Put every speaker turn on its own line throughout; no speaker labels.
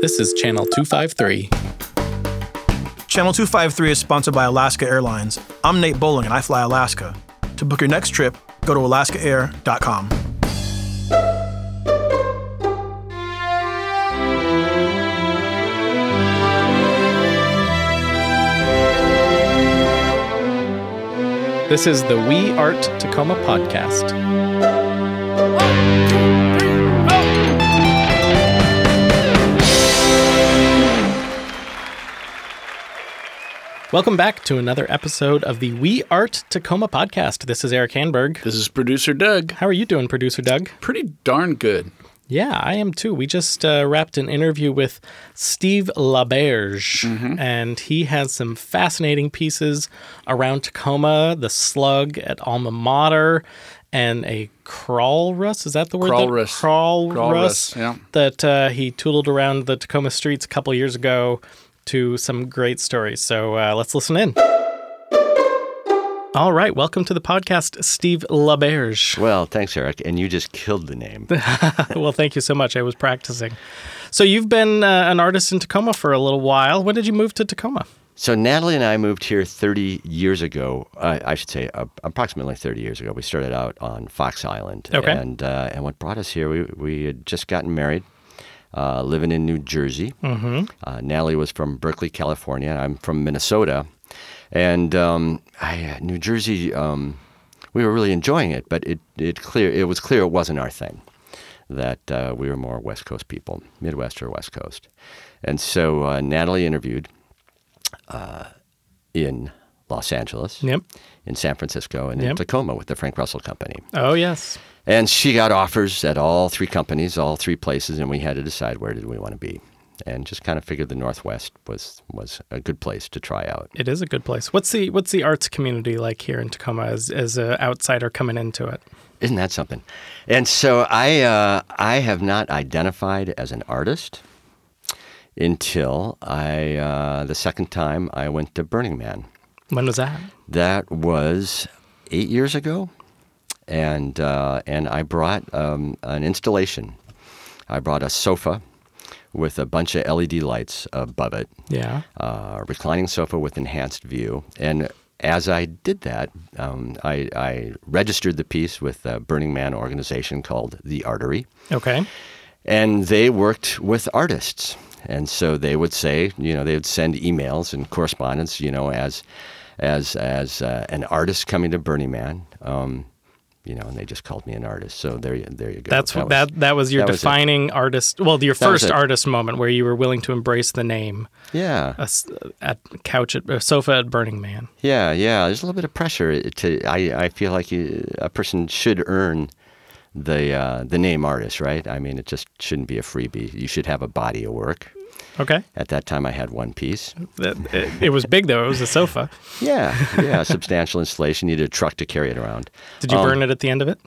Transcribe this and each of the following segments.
This is Channel 253.
Channel 253 is sponsored by Alaska Airlines. I'm Nate Bowling and I fly Alaska. To book your next trip, go to alaskaair.com.
This is the We Art Tacoma podcast. Welcome back to another episode of the We Art Tacoma podcast. This is Eric Hanberg.
This is producer Doug.
How are you doing, producer Doug?
Pretty darn good.
Yeah, I am too. We just uh, wrapped an interview with Steve LaBerge, and he has some fascinating pieces around Tacoma, the slug at Alma Mater, and a crawlrus. Is that the word? that-
Crawlrus.
Crawlrus.
Crawlrus, yeah.
That uh, he toodled around the Tacoma streets a couple years ago to some great stories. So uh, let's listen in. All right, welcome to the podcast, Steve LaBerge.
Well, thanks, Eric. And you just killed the name.
well, thank you so much. I was practicing. So you've been uh, an artist in Tacoma for a little while. When did you move to Tacoma?
so Natalie and I moved here 30 years ago. Uh, I should say uh, approximately 30 years ago. We started out on Fox Island.
Okay.
And uh, and what brought us here, we we had just gotten married, uh, living in New Jersey. Mm-hmm. Uh, Natalie was from Berkeley, California. I'm from Minnesota, and um, I, New Jersey. Um, we were really enjoying it, but it it clear it was clear it wasn't our thing. That uh, we were more West Coast people, Midwest or West Coast, and so uh, Natalie interviewed uh, in Los Angeles,
Yep.
in San Francisco, and
Yep.
in Tacoma with the Frank Russell Company.
Oh, yes.
And she got offers at all three companies, all three places, and we had to decide where did we want to be. And just kind of figured the Northwest was was a good place to try out.
It is a good place. What's the What's the arts community like here in Tacoma as as an outsider coming into it?
Isn't that something? And so I uh, I have not identified as an artist until I uh, the second time I went to Burning Man.
When was that?
That was eight years ago, and uh, and I brought um, an installation. I brought a sofa with a bunch of LED lights above it,
Yeah.
uh, reclining sofa with enhanced view. And as I did that, um, I, I registered the piece with a Burning Man organization called The Artery
Okay.
and they worked with artists and so they would say you know they would send emails and correspondence you know as as as uh, an artist coming to burning man um, you know and they just called me an artist. So there you there you go.
That's what
was-
that that was your
that was
defining artist. Well, your
That
first artist moment where you were willing to embrace the name.
yeah.
A at couch at a sofa at Burning Man.
yeah yeah. There's a little bit of pressure to i i feel like you, a person should earn the uh, the name artist right? I mean it just shouldn't be a freebie. You should have a body of work
Okay.
at that time i had one piece
it, was big though. It was a sofa.
yeah yeah substantial installation You needed a truck to carry it around
Did you
Um,
burn it at the end of it?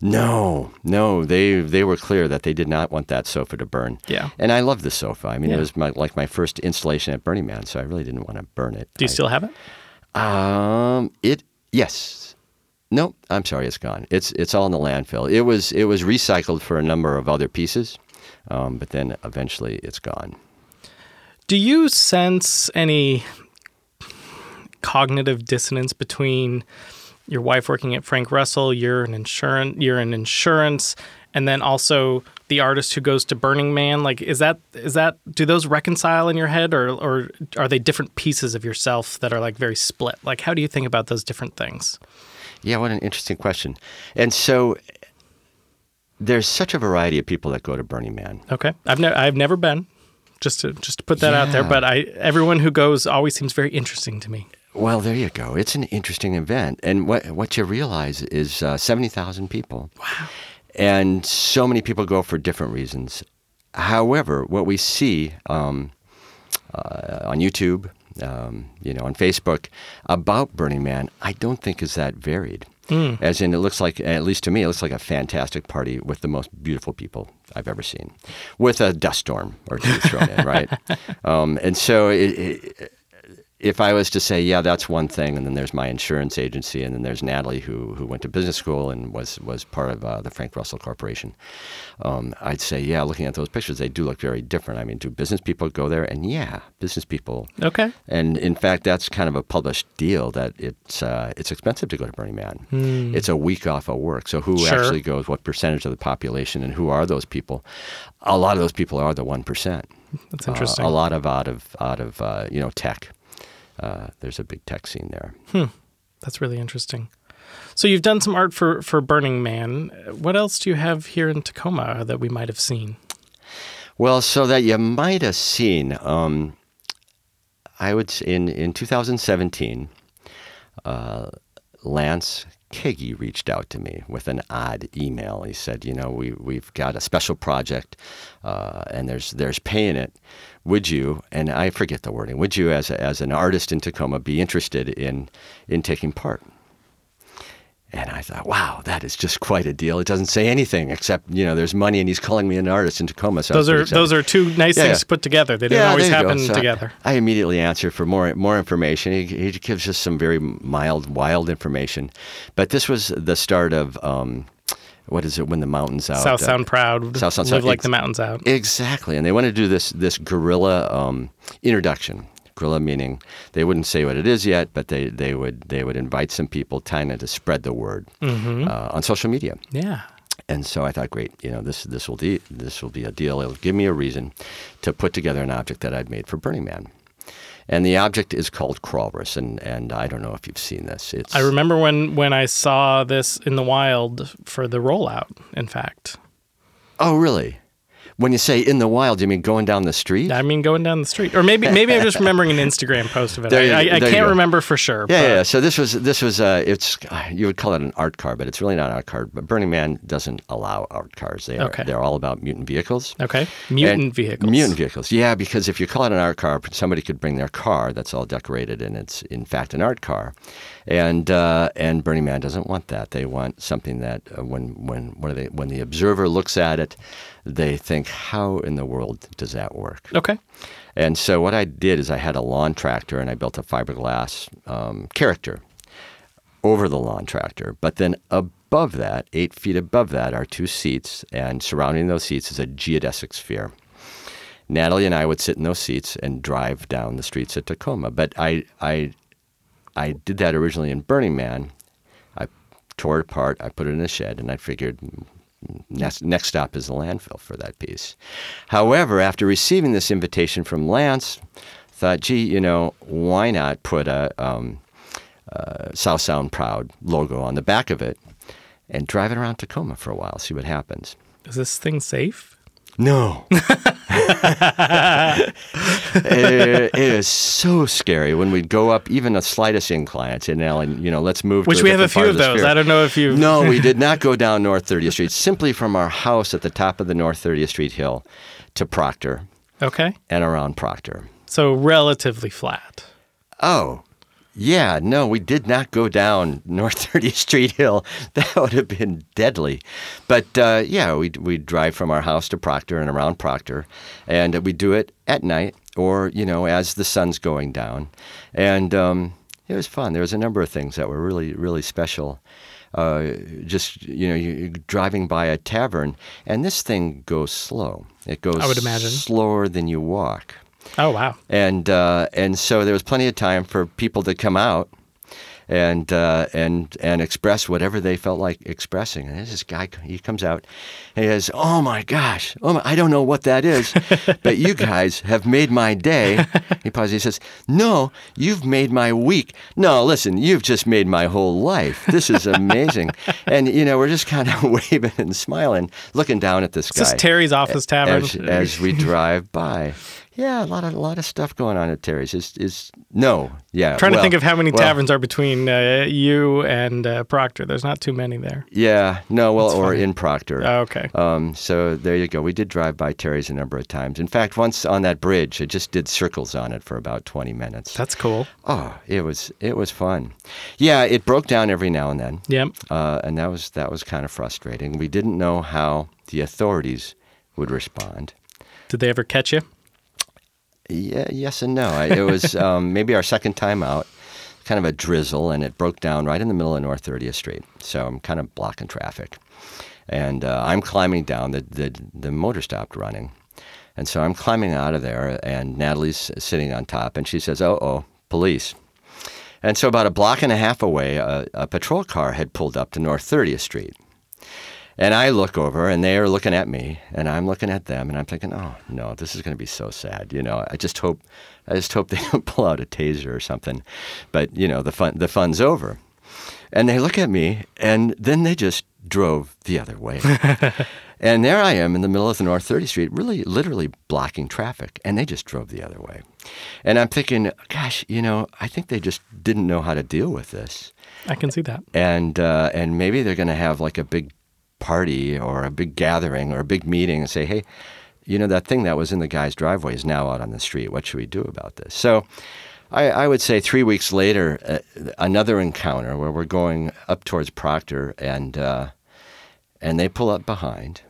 No, no, they they were clear that they did not want that sofa to burn.
Yeah.
and I love the sofa. I mean,
Yeah.
it was my, like my first installation at Burning Man, so I really didn't want to burn it.
Do you
I-
still have it?
Um, it yes, no, I'm sorry, it's gone. It's it's all in the landfill. It was it was recycled for a number of other pieces, um, but then eventually it's gone.
Do you sense any cognitive dissonance between your wife working at Frank Russell, you're an insurance, you're in insurance, and then also the artist who goes to Burning Man? Like, is that is that do those reconcile in your head, or or are they different pieces of yourself that are like very split? Like, how do you think about those different things?
Yeah, what an interesting question. And so there's such a variety of people that go to Burning Man.
Okay, I've never I've never been. Just to just to put that out there, but I everyone who goes always seems very interesting to me.
Well, there you go. It's an interesting event, and what what you realize is uh, seventy thousand people. Wow! And so many people go for different reasons. However, what we see um, uh, on YouTube, um, you know, on Facebook about Burning Man, I don't think is that varied. As in, it looks like, at least to me, it looks like a fantastic party with the most beautiful people I've ever seen, with a dust storm or two thrown in, right? Um, and so it, it, if I was to say, yeah, that's one thing, and then there's my insurance agency, and then there's Natalie who who went to business school and was was part of uh, the Frank Russell Corporation, um, I'd say, yeah, looking at those pictures, they do look very different. I mean, do business people go there? And yeah, business people.
Okay.
And in fact, that's kind of a published deal that it's uh, it's expensive to go to Burning Man. It's a week off of work. So who
Sure.
actually goes? What percentage of the population, and who are those people? A lot of those people are the one percent.
That's interesting.
Uh, a lot of out of out of uh, you know tech. Uh, there's a big tech scene there.
That's really interesting. So you've done some art for for Burning Man. What else do you have here in Tacoma that we might have seen?
Well, so that you might have seen, um, I would in in 2017, uh, Lance Kagey reached out to me with an odd email. He said, "You know, we we've got a special project, uh, and there's there's pay in it. Would you?" And I forget the wording. Would you, as a, as an artist in Tacoma, be interested in in taking part? And I thought, wow, that is just quite a deal. It doesn't say anything except, you know, there's money and he's calling me an artist in Tacoma. So
Those are
excited.
those are two nice
Yeah,
things
yeah.
to put together. They don't
Yeah,
always
there you go.
happen
So
together.
I, immediately answered for more more information. He, he gives us some very mild, wild information, but this was the start of um, what is it when the mountains out?
South
uh,
Sound proud.
South Sound
live
Proud.
like
Ex-
the mountains out.
Exactly, and they want to do this this guerrilla um, introduction. Guerrilla meaning they wouldn't say what it is yet, but they, they would they would invite some people, kind of to spread the word
Mm-hmm.
uh, on social media.
yeah.
And so I thought, great, you know, this this will de- this will be a deal. It'll give me a reason to put together an object that I'd made for Burning Man. And the object is called Crawlrus, and, and I don't know if you've seen this. It's
I remember when when I saw this in the wild for the rollout. In fact,
Oh, really? When you say in the wild, you mean going down the street?
I mean going down the street, or maybe maybe I'm just remembering an Instagram post of it.
There you-
I, I, I
there you
can't remember for sure.
Yeah,
but-
yeah. So this was this was uh, it's you would call it an art car, but it's really not an art car. But Burning Man doesn't allow art cars. They are
Okay.
they're all about mutant vehicles.
Okay. Mutant
And-
vehicles.
Mutant vehicles. Yeah, because if you call it an art car, somebody could bring their car that's all decorated and it's in fact an art car, and uh, and Burning Man doesn't want that. They want something that uh, when when what are they when the observer looks at it, they think, how in the world does that work?
Okay.
And so what I did is I had a lawn tractor and I built a fiberglass um, character over the lawn tractor. But then above that, eight feet above that, are two seats, and surrounding those seats is a geodesic sphere. Natalie and I would sit in those seats and drive down the streets of Tacoma. But I, I, I did that originally in Burning Man. I tore it apart. I put it in a shed, and I figured next, next stop is the landfill for that piece. However, after receiving this invitation from Lance, thought, gee, you know, why not put a um, uh, South Sound Proud logo on the back of it and drive it around Tacoma for a while, see what happens.
Is this thing safe?
No. it, it is so scary when we'd go up even the slightest incline. I'd say, Alan, you know, let's move.
Which
to
we have a few of those.
sphere."
I don't know if you.
No, we did not go down North 30th Street. Simply from our house at the top of the North 30th Street hill to Proctor
Okay.
and around Proctor.
So relatively flat.
Oh, yeah, no, we did not go down North 30th Street Hill. That would have been deadly. But uh, yeah, we we drive from our house to Proctor and around Proctor, and we do it at night or you know as the sun's going down, and um, it was fun. There was a number of things that were really really special. Uh, just you know, you, you're driving by a tavern, and this thing goes slow. It goes
I would imagine.
slower than you walk
Oh wow.
and uh, and so there was plenty of time for people to come out and uh, and and express whatever they felt like expressing. And this guy, he comes out, and he says, "Oh my gosh, oh my, I don't know what that is, but you guys have made my day." He pauses. He says, "No, you've made my week. No, listen, you've just made my whole life. This is amazing." and you know, we're just kind of waving and smiling, looking down at this
Is
guy
this is Terry's office tavern?
as, as we drive by. Yeah, a lot of a lot of stuff going on at Terry's. Is is no, yeah.
I'm Trying to think of how many
well,
taverns are between uh, you and uh, Proctor. There's not too many there.
Yeah, no, well,
That's
or
funny.
in Proctor.
Oh, okay.
Um, so there you go. We did drive by Terry's a number of times. In fact, once on that bridge, I just did circles on it for about twenty minutes.
That's cool.
Oh, it was it was fun. Yeah, it broke down every now and then,
Yep.
uh, and that was that was kind of frustrating. We didn't know how the authorities would respond.
Did they ever catch you?
Yeah, yes and no. I- It was um, maybe our second time out, kind of a drizzle, and it broke down right in the middle of North 30th Street. So I'm kind of blocking traffic. And uh, I'm climbing down. The, the, the motor stopped running. And so I'm climbing out of there, and Natalie's sitting on top, and she says, Oh, oh, police. And so about a block and a half away, a, a patrol car had pulled up to North 30th Street. And I look over, and they are looking at me, and I'm looking at them, and I'm thinking, "Oh no, this is going to be so sad." You know, I just hope, I just hope they don't pull out a taser or something. But you know, the fun, the fun's over. And they look at me, and then they just drove the other way. and there I am in the middle of the North 30th Street, really, literally blocking traffic, and they just drove the other way. And I'm thinking, gosh, you know, I think they just didn't know how to deal with this
I can see that.
and uh, and maybe they're going to have like a big party or a big gathering or a big meeting and say, hey, you know that thing that was in the guy's driveway is now out on the street. What should we do about this? So. I, I would say three weeks later, uh, another encounter where we're going up towards Proctor, and uh, and they pull up behind,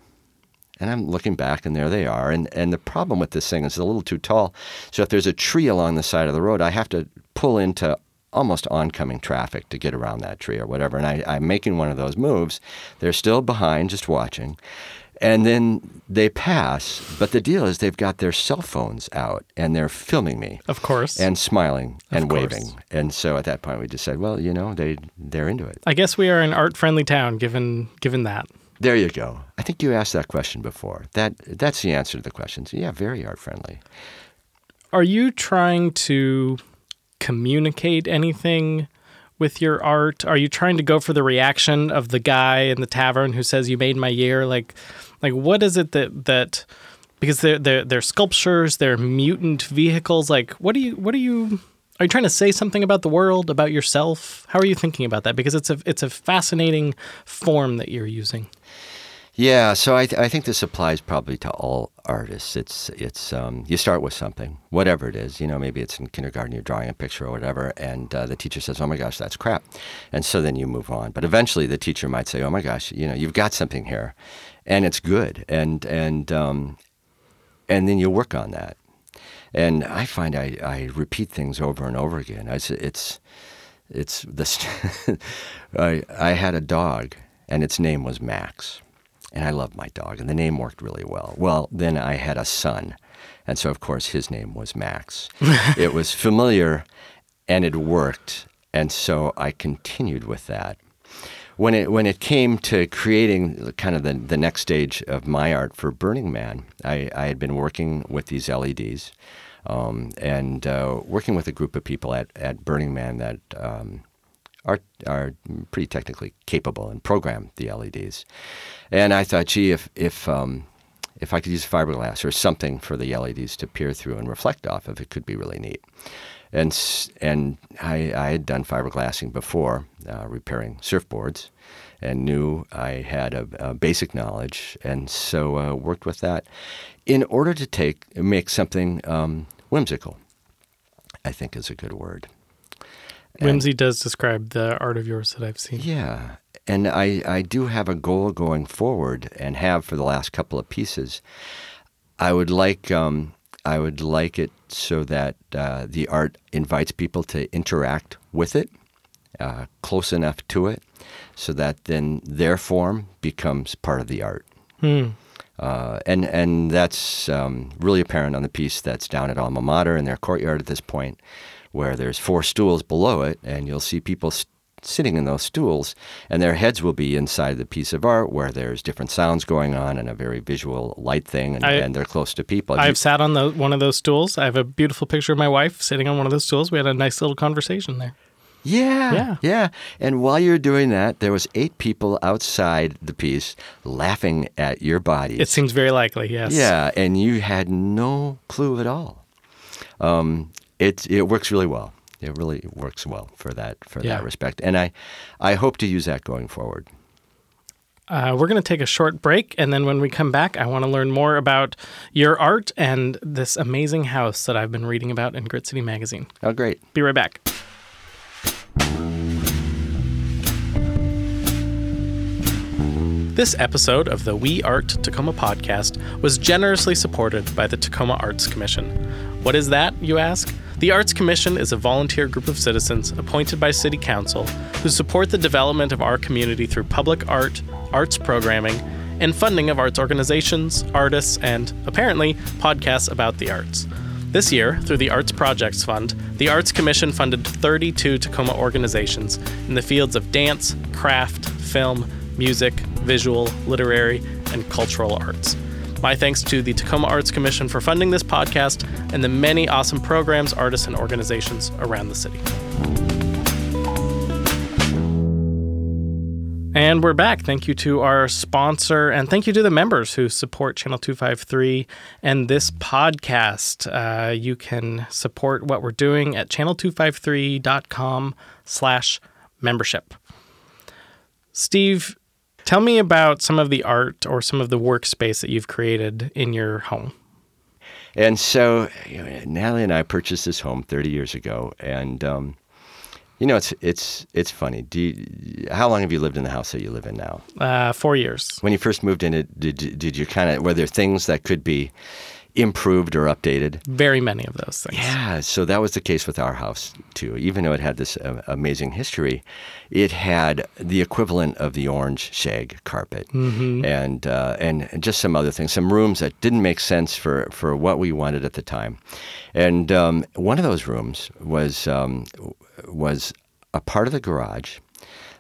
and I'm looking back, and there they are. And and the problem with this thing is it's a little too tall, so if there's a tree along the side of the road, I have to pull into almost oncoming traffic to get around that tree or whatever. And I, I'm making one of those moves. They're still behind, just watching. And then they pass, but the deal is they've got their cell phones out and they're filming me
Of course.
and smiling and
course.
waving. And so at that point, we just said, well, you know, they they're into it.
I guess we are an art-friendly town, given given that.
There you go. I think you asked that question before. That that's the answer to the question. So yeah, very art friendly.
Are you trying to communicate anything with your art? Are you trying to go for the reaction of the guy in the tavern who says you made my year? Like like what is it that that because they're they're, they're sculptures, they're mutant vehicles. Like what do you what do you are you trying to say something about the world, about yourself? How are you thinking about that? Because it's a it's a fascinating form that you're using.
Yeah, so I, th- I think this applies probably to all artists. It's it's um, you start with something, whatever it is. You know, maybe it's in kindergarten, you're drawing a picture or whatever, and uh, the teacher says, "Oh my gosh, that's crap," and so then you move on. But eventually, the teacher might say, "Oh my gosh, you know, you've got something here, and it's good," and and um, and then you work on that. And I find I, I repeat things over and over again. I, It's it's it's this. I I had a dog, and its name was Max and I loved my dog, and the name worked really well. Well, then I had a son, and so of course his name was Max. it was familiar, and it worked, and so I continued with that. When it when it came to creating kind of the, the next stage of my art for Burning Man, I, I had been working with these LEDs, um, and uh, working with a group of people at, at Burning Man that um, are are pretty technically capable and program the LEDs. And I thought, gee, if if um, if I could use fiberglass or something for the LEDs to peer through and reflect off of, it could be really neat. And and I, I had done fiberglassing before, uh, repairing surfboards, and knew I had a, a basic knowledge, and so uh, worked with that in order to take make something um, whimsical. I think is a good word. And-
does describe the art of yours that I've seen.
Yeah. And I, I do have a goal going forward and have for the last couple of pieces. I would like um, I would like it so that uh, the art invites people to interact with it, uh, close enough to it, so that then their form becomes part of the art.
Hmm.
Uh, and and that's um, really apparent on the piece that's down at Alma Mater in their courtyard at this point, where there's four stools below it, and you'll see people s sitting in those stools, and their heads will be inside the piece of art where there's different sounds going on and a very visual light thing, and,
I-
and they're close to people.
I've sat on the, one of those stools. I have a beautiful picture of my wife sitting on one of those stools. We had a nice little conversation there.
Yeah,
Yeah.
yeah. And while you're doing that, there was eight people outside the piece laughing at your body.
It seems very likely, yes.
Yeah, and you had no clue at all. Um, it it works really well. It really works well for that for
Yeah.
that respect, and I I hope to use that going forward.
Uh, we're going to take a short break, and then when we come back, I want to learn more about your art and this amazing house that I've been reading about in Grit City Magazine.
Oh, great.
Be right back. This episode of the We Art Tacoma podcast was generously supported by the Tacoma Arts Commission. What is that, you ask? The Arts Commission is a volunteer group of citizens appointed by City Council who support the development of our community through public art, arts programming, and funding of arts organizations, artists, and, apparently, podcasts about the arts. This year, through the Arts Projects Fund, the Arts Commission funded 32 Tacoma organizations in the fields of dance, craft, film, music, visual, literary, and cultural arts. My thanks to the Tacoma Arts Commission for funding this podcast and the many awesome programs, artists, and organizations around the city. And we're back. Thank you to our sponsor, and thank you to the members who support Channel 253 and this podcast. Uh, you can support what we're doing at channel253.com slash membership. Steve, tell me about some of the art or some of the workspace that you've created in your home.
And so you know, Natalie and I purchased this home 30 years ago, and um, you know it's it's it's funny. You, how long have you lived in the house that you live in now?
Uh, four years.
When you first moved in, it did did you kind of were there things that could be improved or updated?
Very many of those things.
Yeah, so that was the case with our house too. Even though it had this uh, amazing history, it had the equivalent of the orange shag carpet, and uh, and just some other things, some rooms that didn't make sense for for what we wanted at the time. And um, one of those rooms was um, was a part of the garage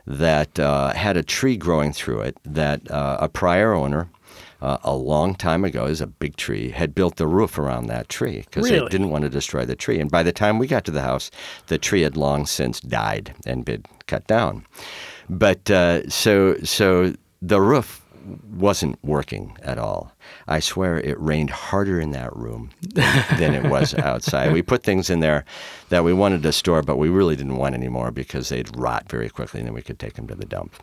that uh, had a tree growing through it that uh, a prior owner. Uh, a long time ago, is a big tree, had built the roof around that tree because
Really?
they didn't want to destroy the tree. And by the time we got to the house, the tree had long since died and been cut down. But uh, so so the roof wasn't working at all. I swear it rained harder in that room than, than it was outside. We put things in there that we wanted to store, but we really didn't want anymore because they'd rot very quickly, and then we could take them to the dump.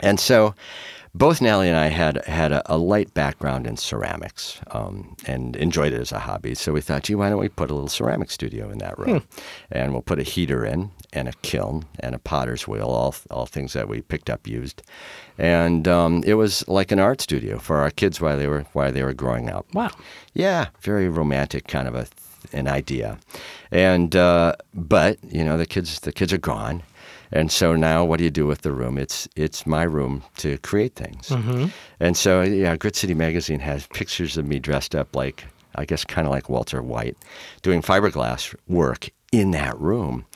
And so, both Nally and I had had a, a light background in ceramics um, and enjoyed it as a hobby. So we thought, gee, why don't we put a little ceramic studio in that room? And we'll put a heater in and a kiln and a potter's wheel, all all things that we picked up used. And um, it was like an art studio for our kids while they were while they were growing up.
Wow.
Yeah, very romantic kind of a an idea, and uh, but you know the kids the kids are gone, and so now what do you do with the room? It's it's my room to create things, and so yeah, Grit City Magazine has pictures of me dressed up like I guess kind of like Walter White, doing fiberglass work in that room.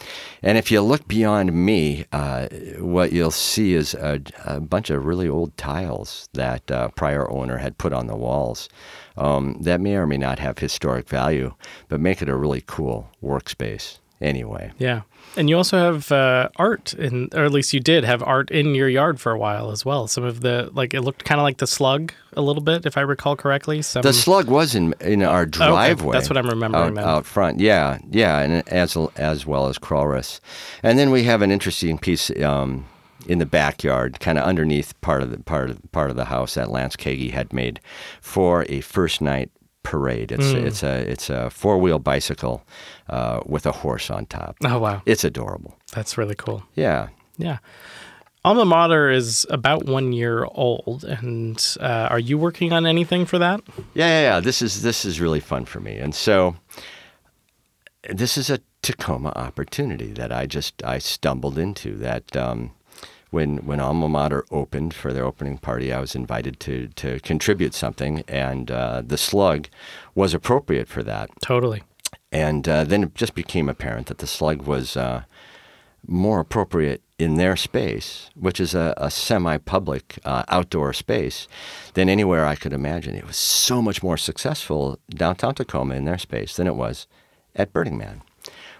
And if you look beyond me, uh, what you'll see is a, a bunch of really old tiles that uh, prior owner had put on the walls um, that may or may not have historic value, but make it a really cool workspace anyway.
Yeah. And you also have uh, art in, or at least you did have art in your yard for a while as well. Some of the, like, it looked kind of like the slug a little bit, if I recall correctly. Some,
The slug was in in our driveway.
That's what I'm remembering
out, out front. Yeah, yeah, and as as well as Crawlrus. And then we have an interesting piece um, in the backyard, kind of underneath part of the part of part of the house that Lance Kagey had made for a first night parade. It's
Mm.
it's a it's a four wheel bicycle uh, with a horse on top.
oh, wow.
It's adorable.
That's really cool.
Yeah.
Yeah. Alma Mater is about one year old. And uh, are you working on anything for that?
Yeah, yeah, yeah. This is this is really fun for me, and so this is a Tacoma opportunity that I just I stumbled into. That um, when when Alma Mater opened for their opening party, I was invited to to contribute something, and uh, the slug was appropriate for that.
Totally.
And uh, then it just became apparent that the slug was uh, more appropriate in their space, which is a, a semi public uh, outdoor space, than anywhere I could imagine. It was so much more successful downtown Tacoma in their space than it was at Burning Man,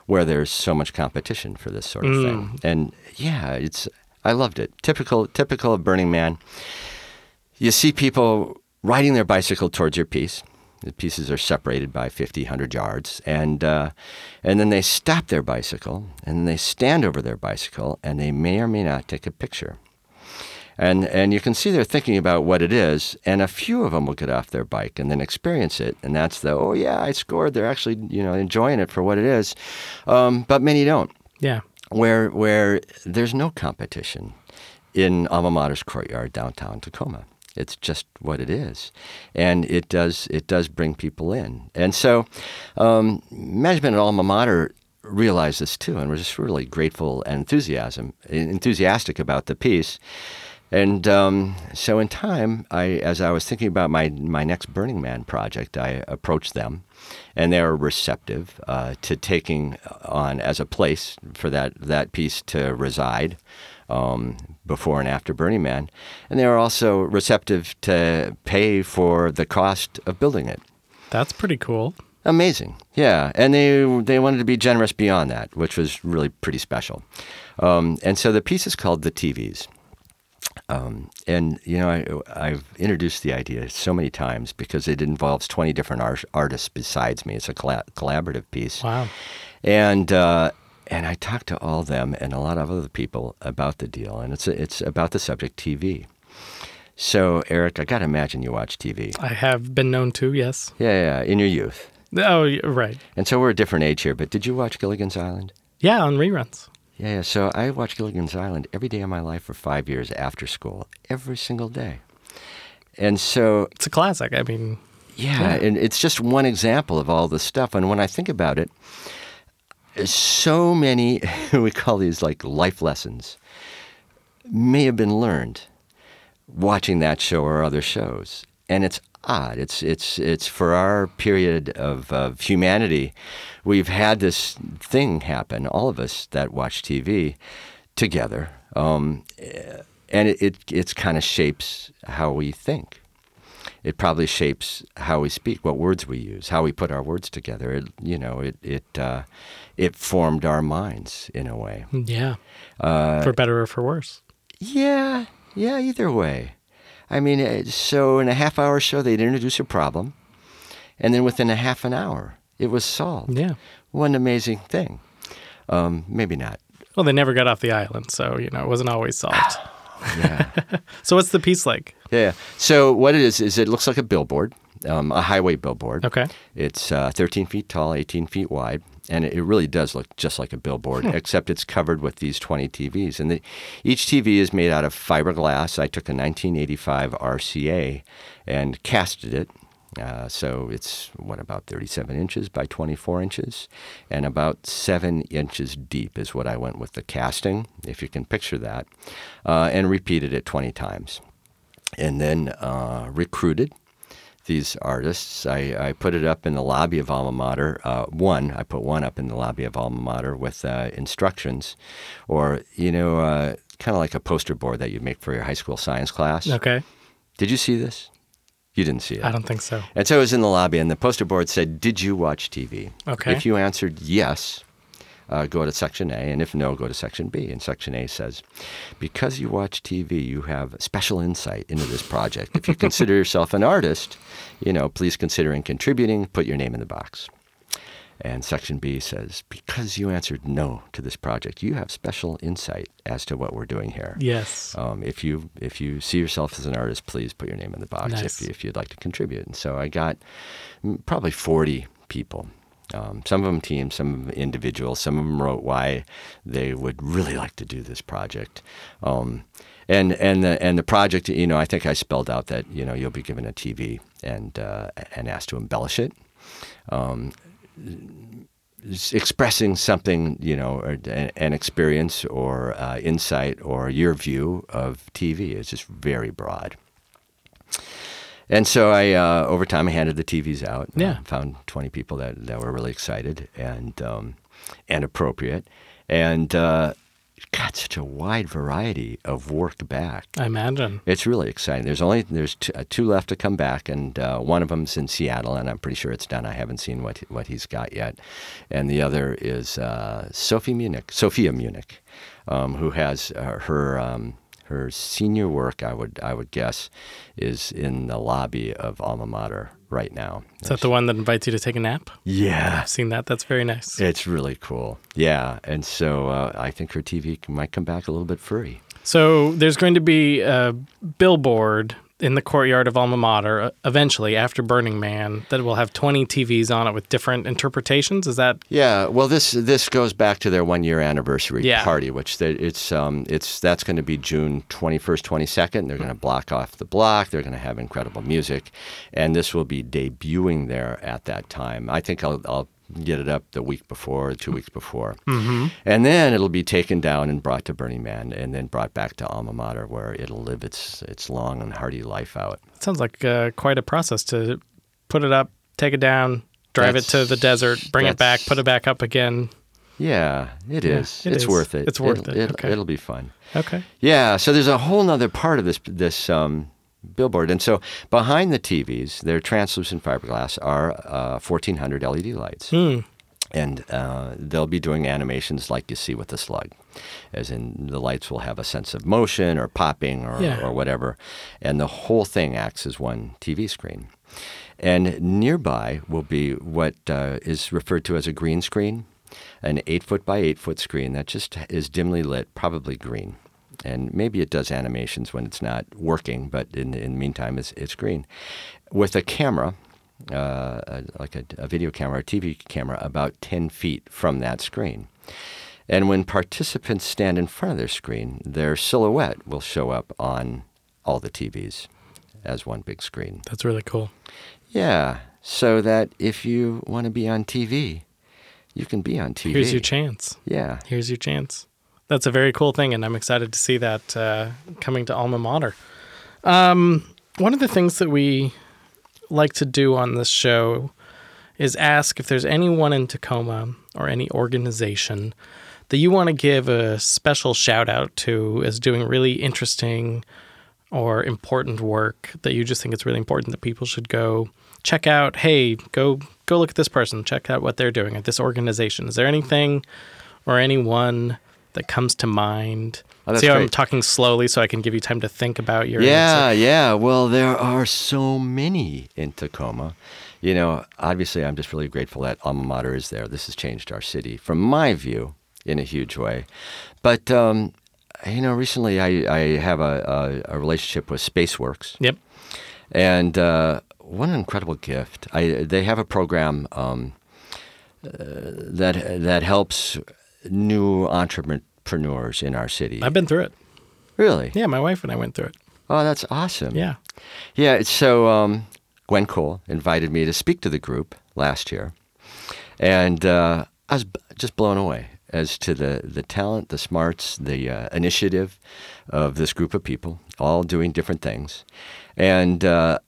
where there's so much competition for this sort of thing. And yeah, it's I loved it. Typical typical of Burning Man. You see people riding their bicycle towards your piece. The pieces are separated by 50, 100 yards. And, uh, and then they stop their bicycle and they stand over their bicycle and they may or may not take a picture. And, and you can see they're thinking about what it is, and a few of them will get off their bike and then experience it, and that's the oh yeah I scored. They're actually you know enjoying it for what it is, um, but many don't
Yeah.
Where where there's no competition. in alma mater's courtyard downtown Tacoma. It's just what it is, and it does it does bring people in. And so, um, management at alma mater realized this too, and we're just really grateful and enthusiasm enthusiastic about the piece. And um, so, in time, I, as I was thinking about my my next Burning Man project, I approached them, and they were receptive uh, to taking on as a place for that that piece to reside um, before and after Burning Man, and they were also receptive to pay for the cost of building it.
That's pretty cool.
Amazing, yeah, and they they wanted to be generous beyond that, which was really pretty special. Um, and so the piece is called the TVs. Um, and you know, I, have introduced the idea so many times because it involves twenty different art- artists besides me. It's a colla- collaborative piece.
Wow.
And uh, and I talked to all of them and a lot of other people about the deal, and it's a, it's about the subject TV. So Eric, I got to imagine you watch TV.
I have been known to, yes.
Yeah, yeah, in your youth.
Oh, right.
And so we're a different age here, but did you watch Gilligan's Island?
Yeah, on reruns.
Yeah, yeah. So I watched Gilligan's Island every day of my life for five years after school, every single day. And so
it's a classic. I mean,
yeah, yeah. and it's just one example of all this stuff. And when I think about it, so many we call these like life lessons may have been learned watching that show or other shows. And it's odd. It's it's it's for our period of, of humanity, we've had this thing happen. All of us that watch TV together, um, and it, it it's kind of shapes how we think. It probably shapes how we speak, what words we use, how we put our words together. It, you know, it it uh, it formed our minds in a way.
Yeah, uh, for better or for worse.
Yeah, yeah. Either way. I mean, uh, so in a half hour show, they'd introduce a problem, and then within a half an hour, it was solved.
Yeah.
One amazing thing. Um, maybe not.
Well, they never got off the island, so, you know, it wasn't always solved.
yeah.
so, what's the piece like?
Yeah. So, what it is, is it looks like a billboard, um, a highway billboard.
Okay.
It's uh, 13 feet tall, 18 feet wide and it really does look just like a billboard, hmm. except it's covered with these 20 TVs. And the, each TV is made out of fiberglass. I took a 1985 RCA and casted it. Uh, so it's what about 37 inches by 24 inches, and about seven inches deep is what I went with the casting, if you can picture that, uh, and repeated it 20 times, and then uh, recruited these artists. I, I, put it up in the lobby of Alma Mater. Uh, one, I put one up in the lobby of Alma Mater with uh, instructions, or you know, uh, kind of like a poster board that you make for your high school science class.
Okay.
Did you see this? You didn't see it.
I don't think so.
And so it was in the lobby, and the poster board said, "Did you watch TV?"
Okay.
If you answered yes, uh, go to section A, and if no, go to section B. And section A says, because you watch TV, you have special insight into this project. If you consider yourself an artist, you know, please consider in contributing, put your name in the box. And section B says, because you answered no to this project, you have special insight as to what we're doing here.
Yes.
Um, if you if you see yourself as an artist, please put your name in the box
nice.
if, if you'd like to contribute. And so I got mm, probably 40 people um, some of them teams, some of them individuals. Some of them wrote why they would really like to do this project. Um, and and the and the project, you know, I think I spelled out that you know you'll be given a TV and uh, and asked to embellish it. Um, expressing something, you know, or, an experience or uh, insight or your view of TV is just very broad. And so I, uh, over time, I handed the TVs out.
Yeah.
Uh, found 20 people that, that were really excited and um, and appropriate, and uh, got such a wide variety of work back.
I imagine
it's really exciting. There's only there's two, uh, two left to come back, and uh, one of them's in Seattle, and I'm pretty sure it's done. I haven't seen what what he's got yet, and the other is uh, Sophie Munich, Sophia Munich, um, who has uh, her. Um, her senior work, I would I would guess, is in the lobby of alma mater right now.
Is that the one that invites you to take a nap?
Yeah,
I've seen that. That's very nice.
It's really cool. Yeah, and so uh, I think her TV might come back a little bit free.
So there's going to be a billboard in the courtyard of Alma Mater uh, eventually after Burning Man that will have 20 TVs on it with different interpretations. Is that
Yeah, well, this this goes back to their one year anniversary
Yeah.
party, which they, it's um it's that's going to be June twenty first, twenty second. They're going to block off the block. They're going to have incredible music, and this will be debuting there at that time. I think I'll. I'll Get it up the week before, two weeks before, mm-hmm. and then it'll be taken down and brought to Burning Man, and then brought back to Alma Mater, where it'll live its its long and hearty life out.
sounds like uh, quite a process to put it up, take it down, drive it to the desert, bring it back, put it back up again.
Yeah, it is.
it
it's
is.
worth it.
It's worth
it'll,
it.
It'll,
Okay.
it'll be fun.
Okay.
Yeah, so there's a whole nother part of this this um, billboard, and so behind the TVs, their translucent fiberglass are uh, 1400 LED lights, and uh, they'll be doing animations like you see with the slug, as in the lights will have a sense of motion or popping or,
Yeah.
or whatever, and the whole thing acts as one TV screen. And nearby will be what uh, is referred to as a green screen, an eight foot by eight foot screen that just is dimly lit, probably green. And maybe it does animations when it's not working, but in, in the meantime, it's, it's green. With a camera, uh, a, like a, a video camera or TV camera, about 10 feet from that screen. And when participants stand in front of their screen, their silhouette will show up on all the TVs as one big screen.
That's really cool.
Yeah, so that if you want to be on TV, you can be on TV.
Here's your chance.
Yeah.
Here's your chance. That's a very cool thing, and I'm excited to see that uh, coming to Alma Mater. Um, one of the things that we like to do on this show is ask if there's anyone in Tacoma or any organization that you want to give a special shout out to as doing really interesting or important work that you just think it's really important that people should go check out. Hey, go go look at this person. Check out what they're doing at this organization. Is there anything or anyone that comes to mind?
Oh,
See how I'm talking slowly so I can give you time to think about your
Yeah,
answer.
yeah. Well, there are so many in Tacoma. You know, obviously, I'm just really grateful that Alma Mater is there. This has changed our city, from my view, in a huge way. But, um, you know, recently I, I have a, a, a relationship with Spaceworks.
Yep.
And uh, what an incredible gift! I, they have a program um, uh, that that helps new entrepreneurs in our city.
I've been through it.
really?
Yeah, my wife and I went through it.
Oh, that's awesome.
Yeah.
Yeah. So um, Gwen Cole invited me to speak to the group last year, and uh, I was just blown away as to the the talent, the smarts, the uh, initiative of this group of people, all doing different things, and. Uh,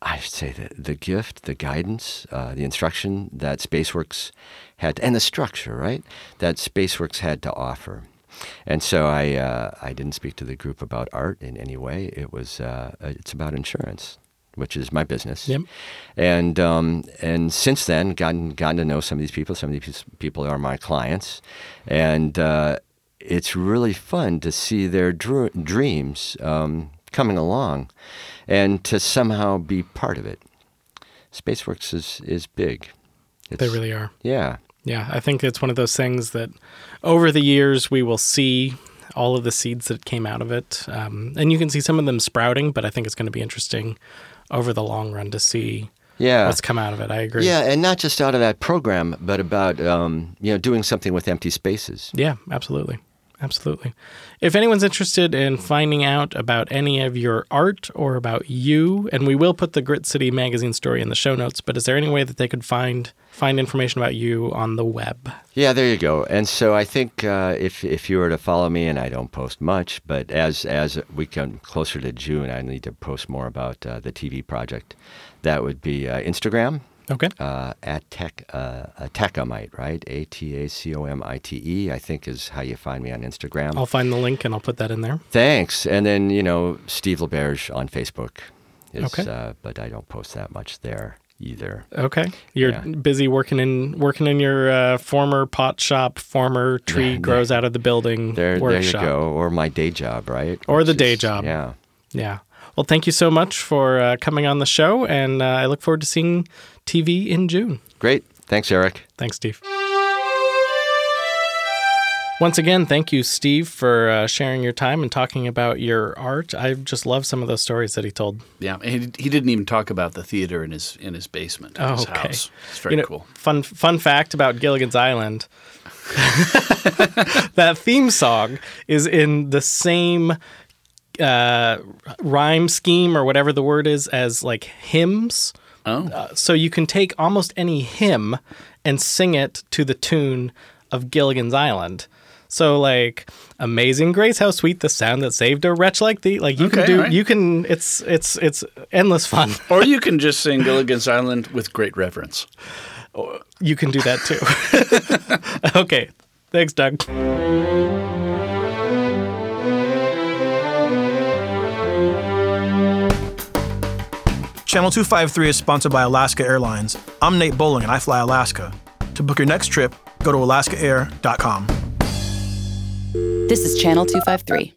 I should say the, the gift, the guidance, uh, the instruction that SpaceWorks had, and the structure, right, that SpaceWorks had to offer. And so I, uh, I didn't speak to the group about art in any way. It was, uh, it's about insurance, which is my business.
Yep.
And um, and since then, gotten gotten to know some of these people. Some of these people are my clients, and uh, it's really fun to see their dr- dreams um, coming along, and to somehow be part of it. SpaceWorks is is big.
They really are.
Yeah.
Yeah, I think it's one of those things that over the years we will see all of the seeds that came out of it. Um, and you can see some of them sprouting, but I think it's going to be interesting over the long run to see
Yeah.
what's come out of it. I agree.
Yeah, and not just out of that program, but about um, you know doing something with empty spaces.
Yeah, absolutely. Absolutely. If anyone's interested in finding out about any of your art or about you, and we will put the Grit City magazine story in the show notes, but is there any way that they could find find information about you on the web?
Yeah, there you go. And so I think uh, if if you were to follow me, and I don't post much, but as as we come closer to June, I need to post more about uh, the TV project. That would be uh, Instagram
Okay.
uh, at tech uh, a Tacomite, right? A T A C O M I T E. I think is how you find me on Instagram.
I'll find the link and I'll put that in there.
Thanks. And then you know Steve LaBerge on Facebook. Is,
Okay.
Uh, but I don't post that much there either.
Okay. You're
Yeah.
busy working in working in your uh, former pot shop, former tree
Yeah,
grows out of the building
There, there you go. Or my day job, right?
Or the day
is-
job.
Yeah.
Yeah. Well, thank you so much for uh, coming on the show, and uh, I look forward to seeing TV in June.
Great. Thanks, Eric.
Thanks, Steve. Once again, thank you, Steve, for uh, sharing your time and talking about your art. I just love some of those stories that he told.
Yeah, he, he didn't even talk about the theater in his in his basement of
Oh,
his
okay.
house. It's very
You know,
cool.
Fun fun fact about Gilligan's Island. that theme song is in the same uh, rhyme scheme or whatever the word is as like hymns.
Oh,
So you can take almost any hymn and sing it to the tune of Gilligan's Island. So like Amazing Grace, how sweet the sound that saved a wretch like thee. Like you can do
alright.
you can it's it's it's endless fun.
or you can just sing Gilligan's Island with great reverence.
You can do that too. okay. Thanks, Doug.
Channel 253 is sponsored by Alaska Airlines. I'm Nate Bowling and I fly Alaska. To book your next trip, go to alaskaair.com.
This is Channel 253.